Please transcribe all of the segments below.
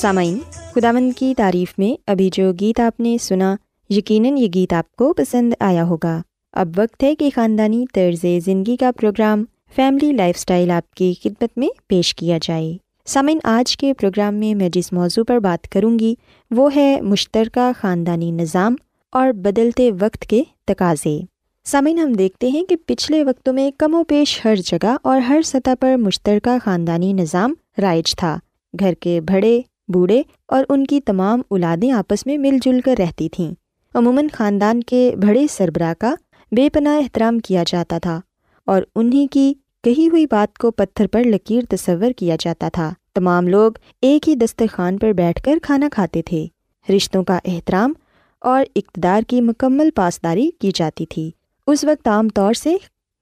سامعین، خداوند کی تعریف میں ابھی جو گیت آپ نے سنا، یقیناً یہ گیت آپ کو پسند آیا ہوگا۔ اب وقت ہے کہ خاندانی طرز زندگی کا پروگرام فیملی لائف اسٹائل آپ کی خدمت میں پیش کیا جائے۔ سامعین، آج کے پروگرام میں میں جس موضوع پر بات کروں گی، وہ ہے مشترکہ خاندانی نظام اور بدلتے وقت کے تقاضے۔ سامعین، ہم دیکھتے ہیں کہ پچھلے وقتوں میں کم و پیش ہر جگہ اور ہر سطح پر مشترکہ خاندانی نظام رائج تھا۔ گھر کے بڑے بوڑھے اور ان کی تمام اولادیں آپس میں مل جل کر رہتی تھیں۔ عموماً خاندان کے بڑے سربراہ کا بے پناہ احترام کیا جاتا تھا اور انہیں کی کہی ہوئی بات کو پتھر پر لکیر تصور کیا جاتا تھا۔ تمام لوگ ایک ہی دسترخوان پر بیٹھ کر کھانا کھاتے تھے۔ رشتوں کا احترام اور اقتدار کی مکمل پاسداری کی جاتی تھی۔ اس وقت عام طور سے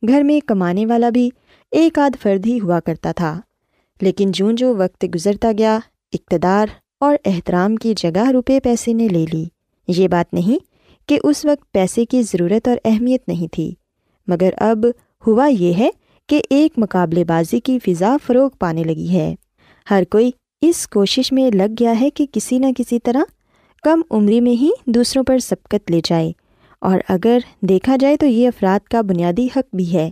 گھر میں کمانے والا بھی ایک آدھ فرد ہی ہوا کرتا تھا۔ لیکن جوں جو وقت گزرتا گیا اقتدار اور احترام کی جگہ روپے پیسے نے لے لی۔ یہ بات نہیں کہ اس وقت پیسے کی ضرورت اور اہمیت نہیں تھی، مگر اب ہوا یہ ہے کہ ایک مقابلے بازی کی فضا فروغ پانے لگی ہے۔ ہر کوئی اس کوشش میں لگ گیا ہے کہ کسی نہ کسی طرح کم عمری میں ہی دوسروں پر سبقت لے جائے۔ اور اگر دیکھا جائے تو یہ افراد کا بنیادی حق بھی ہے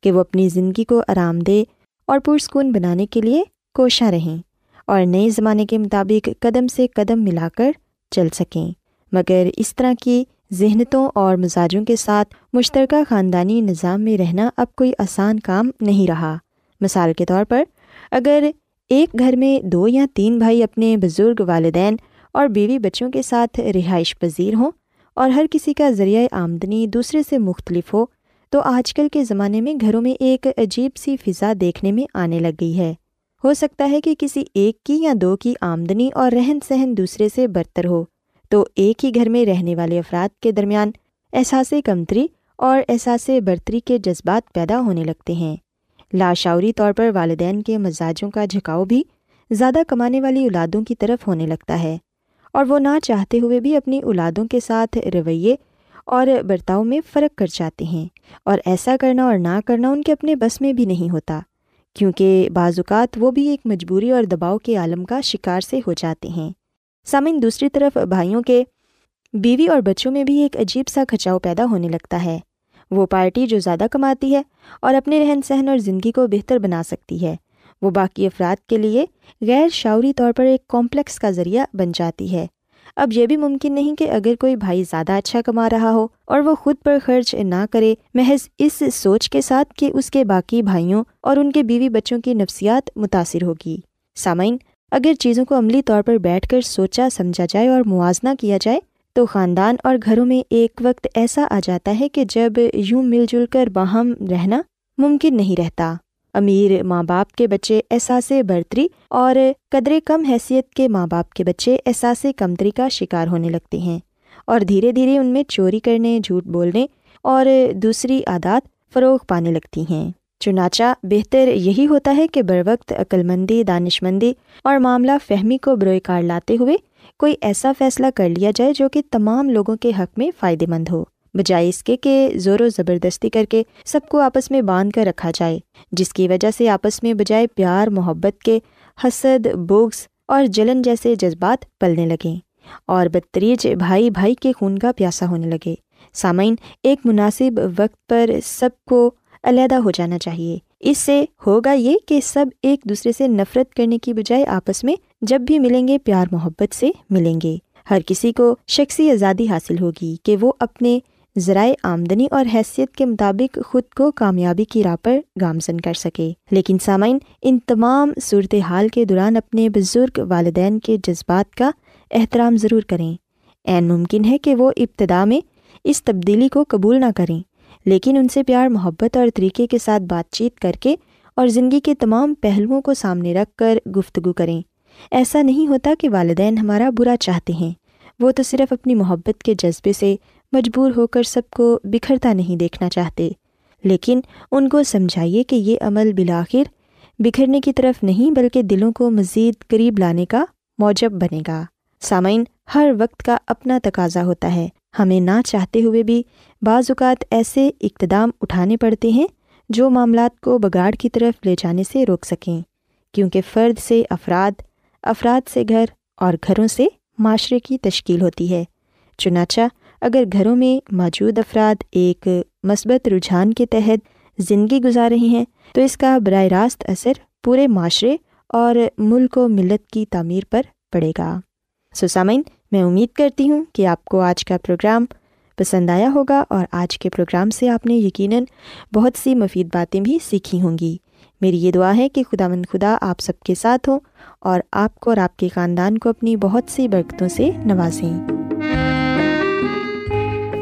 کہ وہ اپنی زندگی کو آرام دہ اور پرسکون بنانے کے لیے کوشاں رہیں۔ اور نئے زمانے کے مطابق قدم سے قدم ملا کر چل سکیں۔ مگر اس طرح کی ذہنتوں اور مزاجوں کے ساتھ مشترکہ خاندانی نظام میں رہنا اب کوئی آسان کام نہیں رہا۔ مثال کے طور پر، اگر ایک گھر میں دو یا تین بھائی اپنے بزرگ والدین اور بیوی بچوں کے ساتھ رہائش پذیر ہوں اور ہر کسی کا ذریعہ آمدنی دوسرے سے مختلف ہو، تو آج کل کے زمانے میں گھروں میں ایک عجیب سی فضا دیکھنے میں آنے لگ گئی ہے۔ ہو سکتا ہے کہ کسی ایک کی یا دو کی آمدنی اور رہن سہن دوسرے سے برتر ہو۔ تو ایک ہی گھر میں رہنے والے افراد کے درمیان احساس کمتری اور احساس برتری کے جذبات پیدا ہونے لگتے ہیں۔ لاشعوری طور پر والدین کے مزاجوں کا جھکاؤ بھی زیادہ کمانے والی اولادوں کی طرف ہونے لگتا ہے۔ اور وہ نہ چاہتے ہوئے بھی اپنی اولادوں کے ساتھ رویے اور برتاؤ میں فرق کر جاتے ہیں۔ اور ایسا کرنا اور نہ کرنا ان کے اپنے بس میں بھی نہیں ہوتا۔ کیونکہ بعض اوقات وہ بھی ایک مجبوری اور دباؤ کے عالم کا شکار سے ہو جاتے ہیں۔ سامعین دوسری طرف بھائیوں کے بیوی اور بچوں میں بھی ایک عجیب سا کھچاؤ پیدا ہونے لگتا ہے۔ وہ پارٹی جو زیادہ کماتی ہے اور اپنے رہن سہن اور زندگی کو بہتر بنا سکتی ہے۔ وہ باقی افراد کے لیے غیر شعوری طور پر ایک کمپلیکس کا ذریعہ بن جاتی ہے۔ اب یہ بھی ممکن نہیں کہ اگر کوئی بھائی زیادہ اچھا کما رہا ہو اور وہ خود پر خرچ نہ کرے، محض اس سوچ کے ساتھ کہ اس کے باقی بھائیوں اور ان کے بیوی بچوں کی نفسیات متاثر ہوگی۔ سامعین، اگر چیزوں کو عملی طور پر بیٹھ کر سوچا، سمجھا جائے اور موازنہ کیا جائے، تو خاندان اور گھروں میں ایک وقت ایسا آ جاتا ہے کہ جب یوں مل جل کر باہم رہنا ممکن نہیں رہتا۔ امیر ماں باپ کے بچے احساس برتری اور قدر کم حیثیت کے ماں باپ کے بچے احساس کمتری کا شکار ہونے لگتے ہیں اور دھیرے دھیرے ان میں چوری کرنے، جھوٹ بولنے اور دوسری عادات فروغ پانے لگتی ہیں۔ چنانچہ بہتر یہی ہوتا ہے کہ بر وقت عقلمندی دانش مندی اور معاملہ فہمی کو بروئے کار لاتے ہوئے کوئی ایسا فیصلہ کر لیا جائے جو کہ تمام لوگوں کے حق میں فائدے مند ہو۔ بجائے اس کے کہ زور و زبردستی کر کے سب کو آپس میں باندھ کر رکھا جائے، جس کی وجہ سے آپس میں بجائے پیار، محبت کے حسد بوگس اور جلن جیسے جذبات پلنے لگیں اور بدتریج بھائی بھائی کے خون کا پیاسا ہونے لگے۔ سامعین، ایک مناسب وقت پر سب کو علیحدہ ہو جانا چاہیے۔ اس سے ہوگا یہ کہ سب ایک دوسرے سے نفرت کرنے کی بجائے آپس میں جب بھی ملیں گے پیار، محبت سے ملیں گے۔ ہر کسی کو شخصی آزادی حاصل ہوگی کہ وہ اپنے ذرائع آمدنی اور حیثیت کے مطابق خود کو کامیابی کی راہ پر گامزن کر سکے۔ لیکن سامعین، ان تمام صورت حال کے دوران اپنے بزرگ والدین کے جذبات کا احترام ضرور کریں۔ عین ممکن ہے کہ وہ ابتدا میں اس تبدیلی کو قبول نہ کریں، لیکن ان سے پیار، محبت اور طریقے کے ساتھ بات چیت کر کے اور زندگی کے تمام پہلوؤں کو سامنے رکھ کر گفتگو کریں۔ ایسا نہیں ہوتا کہ والدین ہمارا برا چاہتے ہیں۔ وہ تو صرف اپنی محبت کے جذبے سے مجبور ہو کر سب کو بکھرتا نہیں دیکھنا چاہتے۔ لیکن ان کو سمجھائیے کہ یہ عمل بالآخر بکھرنے کی طرف نہیں بلکہ دلوں کو مزید قریب لانے کا موجب بنے گا۔ سامعین، ہر وقت کا اپنا تقاضا ہوتا ہے۔ ہمیں نہ چاہتے ہوئے بھی بعض اوقات ایسے اقتدام اٹھانے پڑتے ہیں جو معاملات کو بگاڑ کی طرف لے جانے سے روک سکیں۔ کیونکہ فرد سے افراد افراد سے گھر اور گھروں سے معاشرے کی تشکیل ہوتی ہے۔ چنانچہ اگر گھروں میں موجود افراد ایک مثبت رجحان کے تحت زندگی گزار رہے ہیں، تو اس کا براہ راست اثر پورے معاشرے اور ملک و ملت کی تعمیر پر پڑے گا۔ سسامین میں امید کرتی ہوں کہ آپ کو آج کا پروگرام پسند آیا ہوگا اور آج کے پروگرام سے آپ نے یقیناً بہت سی مفید باتیں بھی سیکھی ہوں گی۔ میری یہ دعا ہے کہ خدا مند خدا آپ سب کے ساتھ ہوں اور آپ کو اور آپ کے خاندان کو اپنی بہت سی برکتوں سے نوازیں۔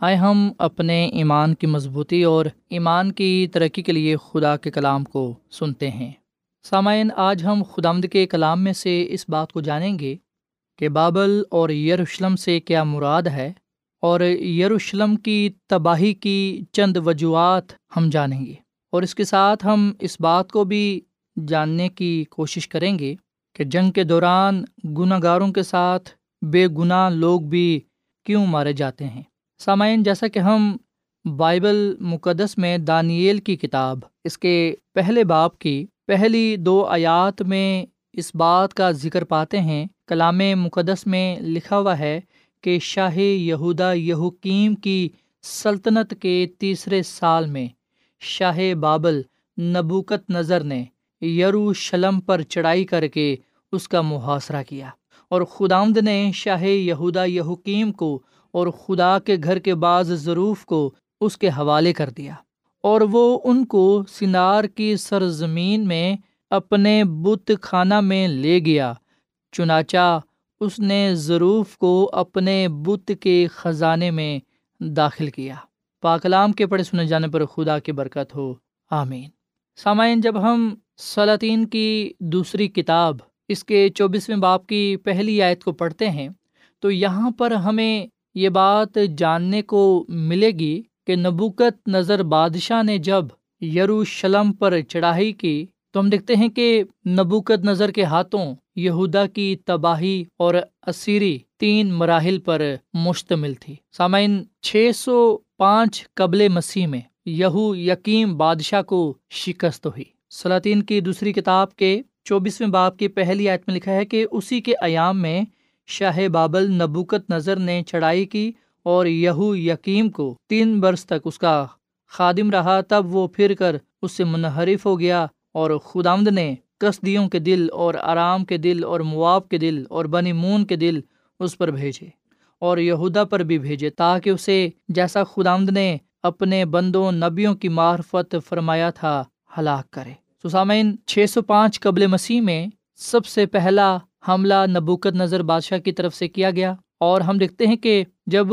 آئے ہم اپنے ایمان کی مضبوطی اور ایمان کی ترقی کے لیے خدا کے کلام کو سنتے ہیں۔ سامعین، آج ہم خدامد کے کلام میں سے اس بات کو جانیں گے کہ بابل اور یروشلم سے کیا مراد ہے اور یروشلم کی تباہی کی چند وجوہات ہم جانیں گے۔ اور اس کے ساتھ ہم اس بات کو بھی جاننے کی کوشش کریں گے کہ جنگ کے دوران گناہ گاروں کے ساتھ بے گناہ لوگ بھی کیوں مارے جاتے ہیں۔ سامعین، جیسا کہ ہم بائبل مقدس میں دانیل کی کتاب، اس کے پہلے باپ کی پہلی دو آیات میں اس بات کا ذکر پاتے ہیں، کلام مقدس میں لکھا ہوا ہے کہ شاہ یہودا یہوکیم کی سلطنت کے تیسرے سال میں شاہ بابل نبوکت نظر نے یرو شلم پر چڑھائی کر کے اس کا محاصرہ کیا اور خدامد نے شاہ یہودا یہوکیم کو اور خدا کے گھر کے بعض ضروف کو اس کے حوالے کر دیا۔ اور وہ ان کو سنار کی سرزمین میں اپنے بت خانہ میں لے گیا۔ چنانچہ اس نے ضروف کو اپنے بت کے خزانے میں داخل کیا۔ پاکلام کے پڑھے سنے جانے پر خدا کی برکت ہو۔ آمین۔ سامعین، جب ہم سلاطین کی دوسری کتاب، اس کے چوبیسویں باپ کی پہلی آیت کو پڑھتے ہیں، تو یہاں پر ہمیں یہ بات جاننے کو ملے گی کہ نبوکت نظر بادشاہ نے جب یروشلم پر چڑھائی کی، تو ہم دیکھتے ہیں کہ نبوکت نظر کے ہاتھوں یہودا کی تباہی اور اسیری تین مراحل پر مشتمل تھی۔ سامعین، چھ سو پانچ قبل مسیح میں یہو یقیم بادشاہ کو شکست ہوئی۔ سلاطین کی دوسری کتاب کے چوبیسویں باپ کی پہلی آیت میں لکھا ہے کہ اسی کے ایام میں شاہ بابل نبوکت نظر نے چڑھائی کی اور یہو یقیم کو تین برس تک اس کا خادم رہا، تب وہ پھر کر اس سے منحرف ہو گیا اور خدامد نے کسدیوں کے دل اور آرام کے دل اور مواب کے دل اور بنی مون کے دل اس پر بھیجے اور یہودا پر بھی بھیجے تاکہ اسے جیسا خدامد نے اپنے بندوں نبیوں کی معرفت فرمایا تھا، ہلاک کرے۔ سسامین چھ سو پانچ قبل مسیح میں سب سے پہلا حملہ نبوکت نظر بادشاہ کی طرف سے کیا گیا اور ہم دیکھتے ہیں کہ جب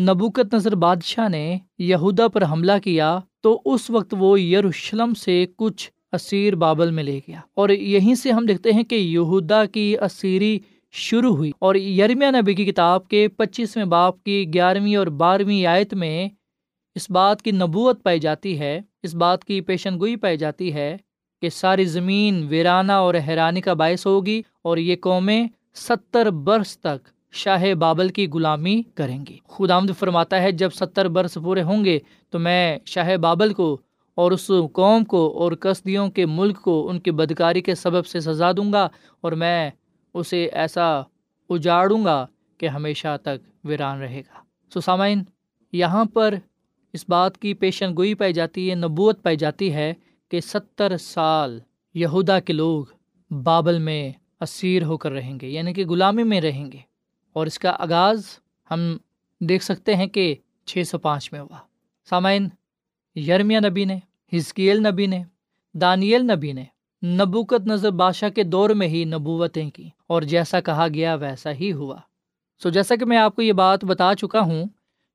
نبوکت نظر بادشاہ نے یہودا پر حملہ کیا تو اس وقت وہ یروشلم سے کچھ اسیر بابل میں لے گیا اور یہیں سے ہم دیکھتے ہیں کہ یہودا کی اسیری شروع ہوئی اور یرمیا نبی کی کتاب کے پچیسویں باپ کی گیارہویں اور بارہویں آیت میں اس بات کی نبوت پائی جاتی ہے، اس بات کی پیشن گوئی پائی جاتی ہے کہ ساری زمین ویرانہ اور حیرانی کا باعث ہوگی اور یہ قومیں ستر برس تک شاہ بابل کی غلامی کریں گی۔ خدا آمد فرماتا ہے، جب ستر برس پورے ہوں گے تو میں شاہ بابل کو اور اس قوم کو اور کسدیوں کے ملک کو ان کی بدکاری کے سبب سے سزا دوں گا اور میں اسے ایسا اجاڑوں گا کہ ہمیشہ تک ویران رہے گا۔ سو سامعین، یہاں پر اس بات کی پیشن گوئی پائی جاتی ہے، نبوت پائی جاتی ہے کہ ستر سال یہودا کے لوگ بابل میں اسیر ہو کر رہیں گے یعنی کہ غلامی میں رہیں گے۔ اور اس کا آغاز ہم دیکھ سکتے ہیں کہ چھ سو پانچ میں ہوا۔ سامعین، یرمیا نبی نے، ہزکیل نبی نے، دانیل نبی نے نبوکت نظر بادشاہ کے دور میں ہی نبوتیں کی اور جیسا کہا گیا، ویسا ہی ہوا۔ سو جیسا کہ میں آپ کو یہ بات بتا چکا ہوں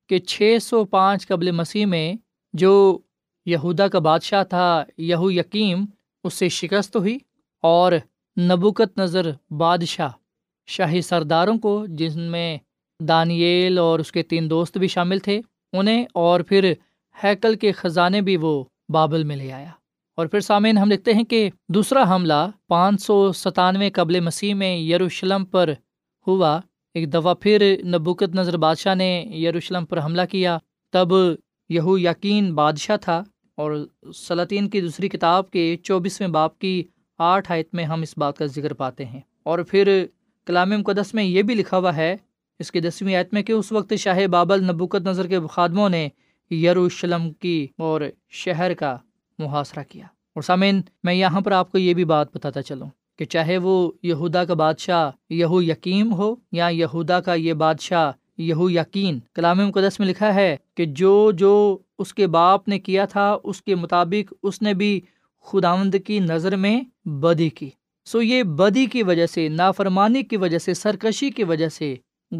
کہ چھ سو پانچ قبل مسیح میں جو یہودا کا بادشاہ تھا یہو یقیم اس سے شکست ہوئی اور نبوکت نظر بادشاہ شاہی سرداروں کو، جن میں دانیل اور اس کے تین دوست بھی شامل تھے، انہیں اور پھر ہیکل کے خزانے بھی وہ بابل میں لے آیا۔ اور پھر سامعین ہم دیکھتے ہیں کہ دوسرا حملہ پانچ سو ستانوے قبل مسیح میں یروشلم پر ہوا۔ ایک دفعہ پھر نبوکت نظر بادشاہ نے یروشلم پر حملہ کیا۔ تب یہو یقین بادشاہ تھا۔ اور سلاطین کی دوسری کتاب کے چوبیسویں باپ کی آٹھ آیت میں ہم اس بات کا ذکر پاتے ہیں۔ اور پھر کلام مقدس میں یہ بھی لکھا ہوا ہے، اس کی دسویں آیت میں کہ اس وقت شاہ بابل نبوکت نظر کے خادموں نے یروشلم کی اور شہر کا محاصرہ کیا۔ اور سامعین، میں یہاں پر آپ کو یہ بھی بات بتاتا چلوں کہ چاہے وہ یہودا کا بادشاہ یہو یقیم ہو یا یہودا کا یہ بادشاہ یہو یقین، کلام مقدس میں لکھا ہے کہ جو جو اس کے باپ نے کیا تھا، اس کے مطابق اس نے بھی خداوند کی نظر میں بدی کی۔ سو یہ بدی کی وجہ سے، نافرمانی کی وجہ سے، سرکشی کی وجہ سے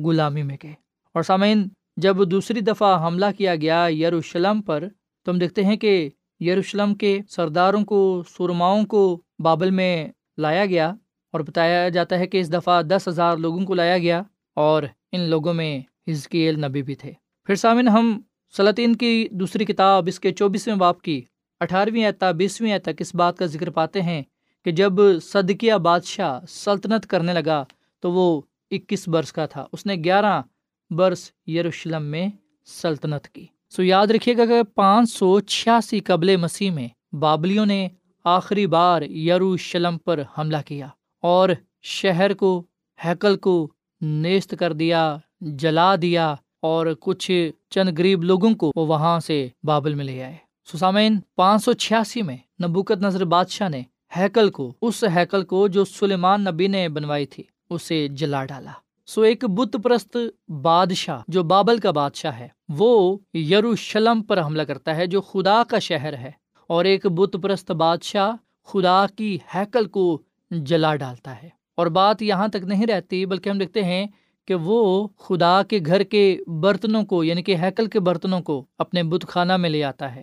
غلامی میں گئے۔ اور سامعین، جب دوسری دفعہ حملہ کیا گیا یروشلم پر، تو ہم دیکھتے ہیں کہ یروشلم کے سرداروں کو، سرماؤں کو بابل میں لایا گیا اور بتایا جاتا ہے کہ اس دفعہ دس ہزار لوگوں کو لایا گیا اور ان لوگوں میں ہزکیل نبی بھی تھے۔ پھر سامن ہم سلاطین کی دوسری کتاب اس کے چوبیسویں باپ کی اٹھارہویں اعتا بیسویں تک اس بات کا ذکر پاتے ہیں کہ جب صدقیہ بادشاہ سلطنت کرنے لگا تو وہ اکیس برس کا تھا۔ اس نے گیارہ برس یروشلم میں سلطنت کی۔ سو یاد رکھیے گا کہ پانچ سو چھیاسی قبل مسیح میں بابلیوں نے آخری بار یروشلم پر حملہ کیا اور شہر کو، ہیکل کو نیست کر دیا۔ جلا دیا اور کچھ چند غریب لوگوں کو وہ وہاں سے بابل میں لے آئے۔ سسامین پانچ سو چھیاسی میں نبوکت نظر بادشاہ نے ہیکل کو، اس ہیکل کو جو سلیمان نبی نے بنوائی تھی، اسے جلا ڈالا۔ سو ایک بت پرست بادشاہ جو بابل کا بادشاہ ہے، وہ یروشلم پر حملہ کرتا ہے جو خدا کا شہر ہے۔ اور ایک بت پرست بادشاہ خدا کی ہیکل کو جلا ڈالتا ہے۔ اور بات یہاں تک نہیں رہتی، بلکہ ہم دیکھتے ہیں کہ وہ خدا کے گھر کے برتنوں کو یعنی کہ ہیکل کے برتنوں کو اپنے بت خانہ میں لے آتا ہے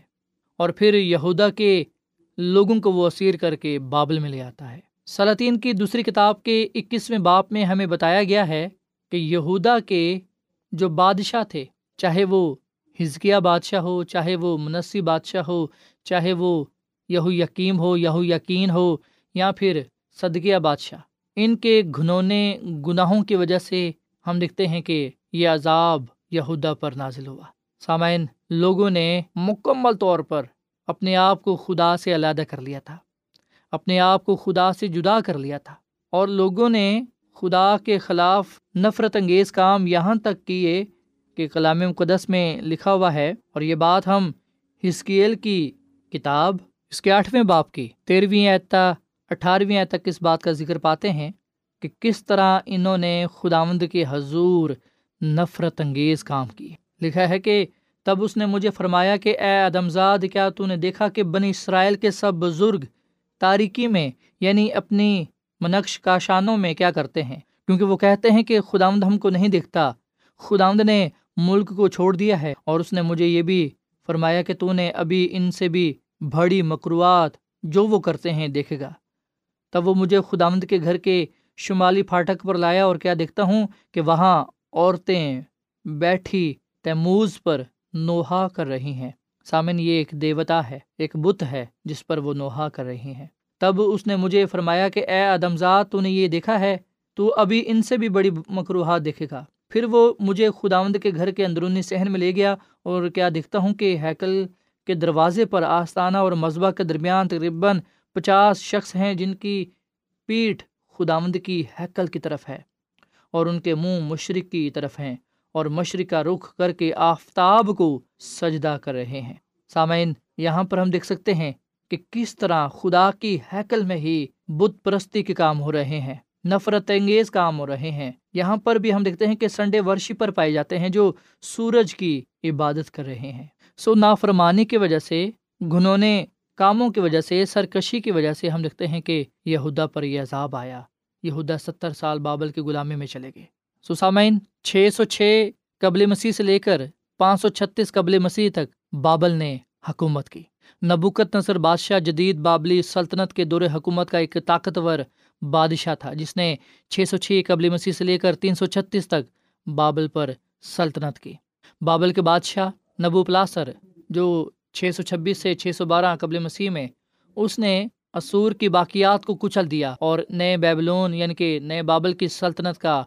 اور پھر یہودا کے لوگوں کو وہ اسیر کر کے بابل میں لے آتا ہے۔ سلاطین کی دوسری کتاب کے اکیسویں باپ میں ہمیں بتایا گیا ہے کہ یہودا کے جو بادشاہ تھے، چاہے وہ ہزکیہ بادشاہ ہو، چاہے وہ منسی بادشاہ ہو، چاہے وہ یہو یقیم ہو، یہو یقین ہو یا پھر صدقیہ بادشاہ، ان کے گھنونے گناہوں کی وجہ سے ہم دیکھتے ہیں کہ یہ عذاب یہودا پر نازل ہوا۔ سامعین، لوگوں نے مکمل طور پر اپنے آپ کو خدا سے علیحدہ کر لیا تھا، اپنے آپ کو خدا سے جدا کر لیا تھا اور لوگوں نے خدا کے خلاف نفرت انگیز کام یہاں تک کیے کہ کلام مقدس میں لکھا ہوا ہے اور یہ بات ہم ہسکیل کی کتاب اس کے آٹھویں باپ کی تیرہویں اعتا اٹھارہویں تک اس بات کا ذکر پاتے ہیں کہ کس طرح انہوں نے خداوند کے حضور نفرت انگیز کام کی۔ لکھا ہے کہ تب اس نے مجھے فرمایا کہ اے ادمزاد کیا تو نے دیکھا کہ بنی اسرائیل کے سب بزرگ تاریکی میں یعنی اپنی منقش کاشانوں میں کیا کرتے ہیں؟ کیونکہ وہ کہتے ہیں کہ خداوند ہم کو نہیں دیکھتا۔ خداوند نے ملک کو چھوڑ دیا ہے اور اس نے مجھے یہ بھی فرمایا کہ تو نے ابھی ان سے بھی بڑی مکروات جو وہ کرتے ہیں دیکھے گا۔ تب وہ مجھے خداوند کے گھر کے شمالی پھاٹک پر لایا اور کیا دیکھتا ہوں کہ وہاں عورتیں بیٹھی تیموز پر نوحا کر رہی ہیں۔ سامن، یہ ایک دیوتا ہے، ایک بت ہے جس پر وہ نوحا کر رہی ہیں۔ تب اس نے مجھے فرمایا کہ اے ادمزاد تو نے یہ دیکھا ہے، تو ابھی ان سے بھی بڑی مکروہات دیکھے گا۔ پھر وہ مجھے خداوند کے گھر کے اندرونی صحن میں لے گیا اور کیا دیکھتا ہوں کہ ہیکل کے دروازے پر آستانہ اور مذبح کے درمیان تقریباً پچاس شخص ہیں جن کی پیٹھ خداوند کی ہیکل کی طرف ہے اور ان کے منہ مشرق کی طرف ہیں اور مشرق کا رخ کر کے آفتاب کو سجدہ کر رہے ہیں۔ سامعین، یہاں پر ہم دیکھ سکتے ہیں کہ کس طرح خدا کی ہیکل میں ہی بت پرستی کے کام ہو رہے ہیں، نفرت انگیز کام ہو رہے ہیں۔ یہاں پر بھی ہم دیکھتے ہیں کہ سنڈے ورشی پر پائے جاتے ہیں جو سورج کی عبادت کر رہے ہیں۔ سو نافرمانی کی وجہ سے گھنونے کاموں کی وجہ سے، سرکشی کی وجہ سے ہم دیکھتے ہیں کہ یہودا پر یہ عذاب آیا۔ یہودا ستر سال بابل کی غلامی میں چلے گئے۔ سو سامعین چھ سو چھ قبل مسیح سے لے کر پانچ سو چھتیس قبل مسیح تک بابل نے حکومت کی۔ نبوکت نصر بادشاہ جدید بابلی سلطنت کے دور حکومت کا ایک طاقتور بادشاہ تھا، جس نے چھ سو چھ قبل مسیح سے لے کر تین سو چھتیس تک بابل پر سلطنت کی۔ بابل کے بادشاہ نبو پلاسر جو چھ سو چھبیس سے چھ سو بارہ قبل مسیح میں، اس نے اسور کی باقیات کو کچل دیا اور نئے بیبلون یعنی کہ نئے بابل کی سلطنت کا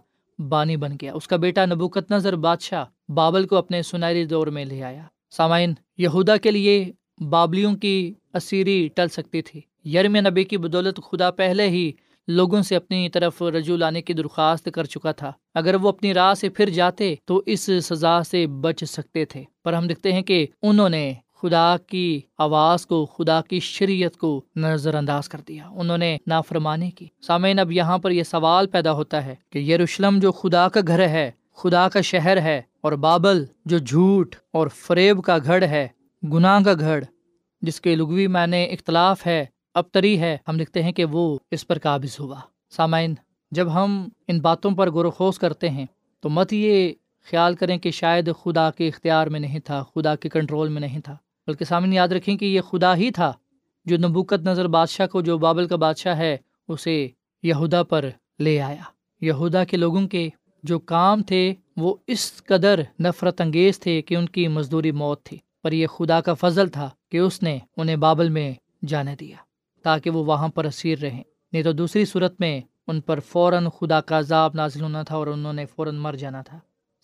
بانی بن گیا۔ اس کا بیٹا نبوکت نظر بادشاہ بابل کو اپنے سنہری دور میں لے آیا۔ سامعین، یہودا کے لیے بابلیوں کی اسیری ٹل سکتی تھی۔ یرم نبی کی بدولت خدا پہلے ہی لوگوں سے اپنی طرف رجوع لانے کی درخواست کر چکا تھا۔ اگر وہ اپنی راہ سے پھر جاتے تو اس سزا سے بچ سکتے تھے۔ پر ہم دیکھتے ہیں کہ انہوں نے خدا کی آواز کو، خدا کی شریعت کو نظر انداز کر دیا۔ انہوں نے نافرمانی کی۔ سامعین، اب یہاں پر یہ سوال پیدا ہوتا ہے کہ یروشلم جو خدا کا گھر ہے، خدا کا شہر ہے اور بابل جو جھوٹ اور فریب کا گھر ہے، گناہ کا گھر جس کے لغوی معنی اختلاف ہے، ابتری ہے، ہم لکھتے ہیں کہ وہ اس پر قابض ہوا۔ سامعین، جب ہم ان باتوں پر غور کرتے ہیں، تو مت یہ خیال کریں کہ شاید خدا کے اختیار میں نہیں تھا، خدا کے کنٹرول میں نہیں تھا۔ بلکہ سامنے یاد رکھیں کہ یہ خدا ہی تھا جو نبوکت نظر بادشاہ کو جو بابل کا بادشاہ ہے، اسے یہودا پر لے آیا۔ یہودا کے لوگوں کے جو کام تھے، وہ اس قدر نفرت انگیز تھے کہ ان کی مزدوری موت تھی۔ پر یہ خدا کا فضل تھا کہ اس نے انہیں بابل میں جانے دیا تاکہ وہ وہاں پر اسیر رہیں۔ نہیں تو دوسری صورت میں ان پر فوراً خدا کا عذاب نازل ہونا تھا اور انہوں نے فوراً مر جانا تھا۔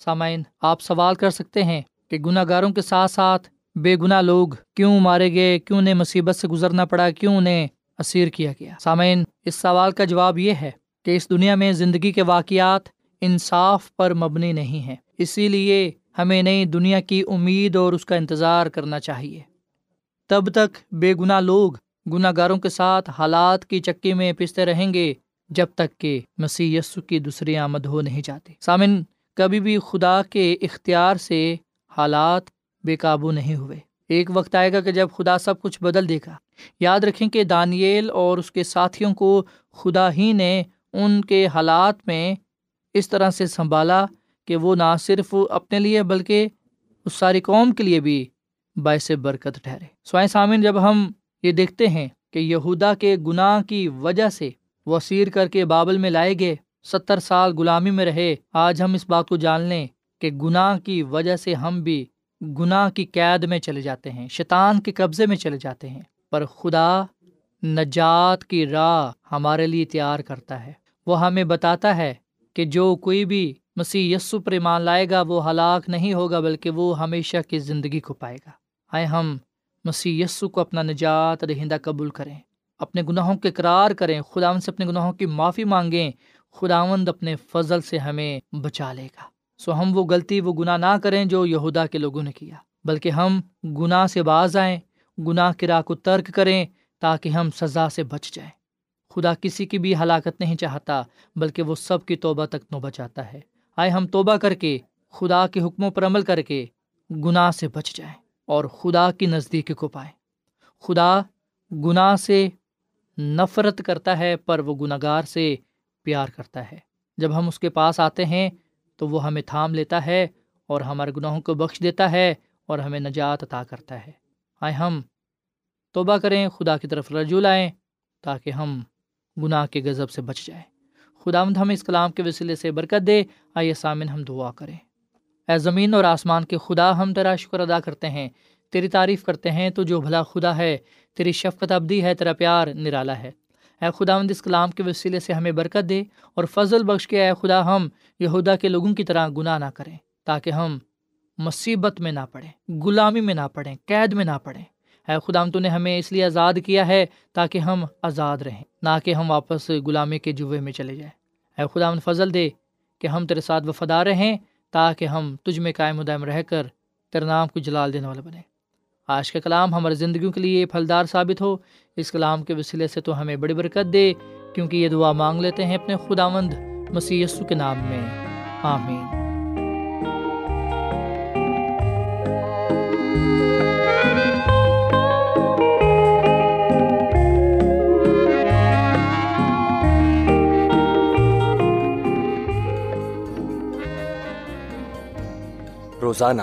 سامعین، آپ سوال کر سکتے ہیں کہ گناہ گاروں کے ساتھ ساتھ بے گناہ لوگ کیوں مارے گئے؟ کیوں انہیں مصیبت سے گزرنا پڑا؟ کیوں انہیں اسیر کیا گیا؟ سامعین، اس سوال کا جواب یہ ہے کہ اس دنیا میں زندگی کے واقعات انصاف پر مبنی نہیں ہیں۔ اسی لیے ہمیں نئی دنیا کی امید اور اس کا انتظار کرنا چاہیے۔ تب تک بے گناہ لوگ گناہ گاروں کے ساتھ حالات کی چکی میں پستے رہیں گے جب تک کہ مسیح یسو کی دوسری آمد ہو نہیں جاتی۔ سامن کبھی بھی خدا کے اختیار سے حالات بے قابو نہیں ہوئے۔ ایک وقت آئے گا کہ جب خدا سب کچھ بدل دے گا۔ یاد رکھیں کہ دانیل اور اس کے ساتھیوں کو خدا ہی نے ان کے حالات میں اس طرح سے سنبھالا کہ وہ نہ صرف اپنے لیے بلکہ اس ساری قوم کے لیے بھی باعث برکت ٹھہرے۔ سوائے سامن جب ہم یہ دیکھتے ہیں کہ یہودا کے گناہ کی وجہ سے وہ سیر کر کے بابل میں لائے گئے، ستر سال غلامی میں رہے، آج ہم اس بات کو جان لیں کہ گناہ کی وجہ سے ہم بھی گناہ کی قید میں چلے جاتے ہیں، شیطان کے قبضے میں چلے جاتے ہیں، پر خدا نجات کی راہ ہمارے لیے تیار کرتا ہے۔ وہ ہمیں بتاتا ہے کہ جو کوئی بھی مسیح یسو پر ایمان لائے گا، وہ ہلاک نہیں ہوگا، بلکہ وہ ہمیشہ کی زندگی کو پائے گا۔ آئے ہم مسیح یسو کو اپنا نجات رہندہ قبول کریں، اپنے گناہوں کے قرار کریں خداون سے اپنے گناہوں کی معافی مانگیں، خداوند اپنے فضل سے ہمیں بچا لے گا۔ سو ہم وہ غلطی، وہ گناہ نہ کریں جو یہودا کے لوگوں نے کیا۔ بلکہ ہم گناہ سے باز آئیں، گناہ کی راہ کو ترک کریں تاکہ ہم سزا سے بچ جائیں۔ خدا کسی کی بھی ہلاکت نہیں چاہتا، بلکہ وہ سب کی توبہ تک نو بچاتا ہے۔ آئے ہم توبہ کر کے، خدا کے حکموں پر عمل کر کے گناہ سے بچ جائیں اور خدا کی نزدیکی کو پائیں۔ خدا گناہ سے نفرت کرتا ہے، پر وہ گناہ گار سے پیار کرتا ہے۔ جب ہم اس کے پاس آتے ہیں تو وہ ہمیں تھام لیتا ہے اور ہمارے گناہوں کو بخش دیتا ہے اور ہمیں نجات عطا کرتا ہے۔ آئے ہم، توبہ کریں، خدا کی طرف رجوع لائیں تاکہ ہم گناہ کے غضب سے بچ جائیں۔ خدا مند ہمیں اس کلام کے وسیلے سے برکت دے۔ آئیے سامن ہم دعا کریں۔ اے زمین اور آسمان کے خدا، ہم تیرا شکر ادا کرتے ہیں۔ تیری تعریف کرتے ہیں، تو جو بھلا خدا ہے، تیری شفقت ابدی ہے، تیرا پیار نرالا ہے۔ اے خدا مند اس کلام کے وسیلے سے ہمیں برکت دے اور فضل بخش کے اے خدا، ہم یہودا کے لوگوں کی طرح گناہ نہ کریں تاکہ ہم مصیبت میں نہ پڑیں، غلامی میں نہ پڑیں، قید میں نہ پڑیں۔ اے خدا تو نے ہمیں اس لیے آزاد کیا ہے تاکہ ہم آزاد رہیں، نہ کہ ہم واپس غلامی کے جوے میں چلے جائیں۔ اے خدا فضل دے کہ ہم تیرے ساتھ وفادار رہیں تاکہ ہم تجھ میں قائم دائم رہ کر تیرے نام کو جلال دینے والے بنے آج کا کلام ہماری زندگیوں کے لیے پھلدار ثابت ہو۔ اس کلام کے وسیلے سے تو ہمیں بڑی برکت دے، کیونکہ یہ دعا مانگ لیتے ہیں اپنے خدا مند مسی کے نام میں۔ آمین۔ روزانہ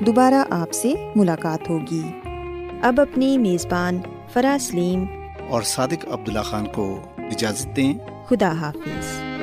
دوبارہ آپ سے ملاقات ہوگی۔ اب اپنی میزبان فرا سلیم اور صادق عبداللہ خان کو اجازت دیں۔ خدا حافظ۔